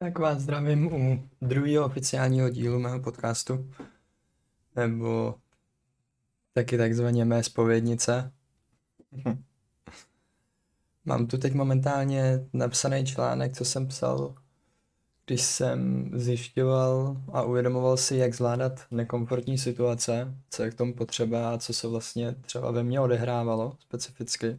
Tak vás zdravím u druhého oficiálního dílu mého podcastu, nebo taky takzvaně mé spovědnice. Mám tu teď momentálně napsaný článek, co jsem psal, když jsem zjišťoval a uvědomoval si, jak zvládat nekomfortní situace, co je k tomu potřeba a co se vlastně třeba ve mně odehrávalo specificky.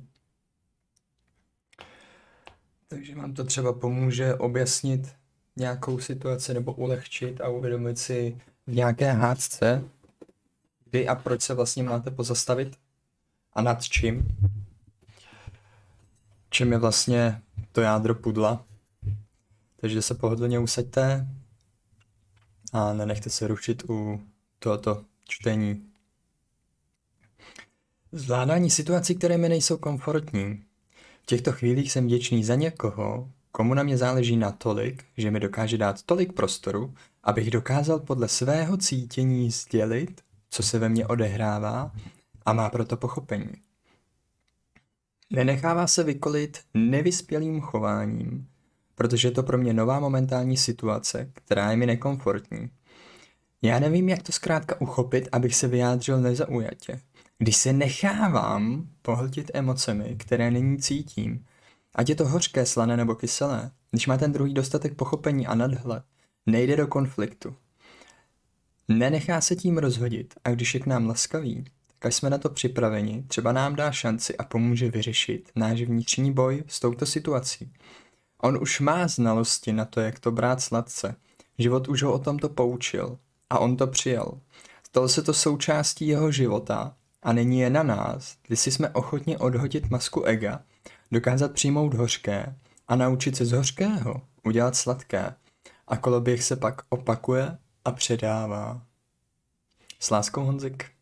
Takže vám to třeba pomůže objasnit nějakou situaci nebo ulehčit a uvědomit si v nějaké hádce, kdy a proč se vlastně máte pozastavit a nad čím. Čím je vlastně to jádro pudla. Takže se pohodlně usaďte a nenechte se rušit u tohoto čtení. Zvládání situací, které mi nejsou komfortní. V těchto chvílích jsem vděčný za někoho, komu na mě záleží natolik, že mi dokáže dát tolik prostoru, abych dokázal podle svého cítění sdělit, co se ve mně odehrává a má proto pochopení. Nenechává se vykolit nevyspělým chováním, protože je to pro mě nová momentální situace, která je mi nekomfortní. Já nevím, jak to zkrátka uchopit, abych se vyjádřil nezaujatě. Když se nechávám pohltit emocemi, které není cítím, Ať je to hořké, slané nebo kyselé, když má ten druhý dostatek pochopení a nadhled, nejde do konfliktu. Nenechá se tím rozhodit a když je k nám laskavý, tak až jsme na to připraveni, třeba nám dá šanci a pomůže vyřešit náš vnitřní boj s touto situací. On už má znalosti na to, jak to brát sladce. Život už ho o tomto poučil a on to přijal. Stalo se to součástí jeho života a není je na nás, když si jsme ochotni odhodit masku ega dokázat přijmout hořké a naučit se z hořkého udělat sladké a koloběh se pak opakuje a předává. S láskou Honzik.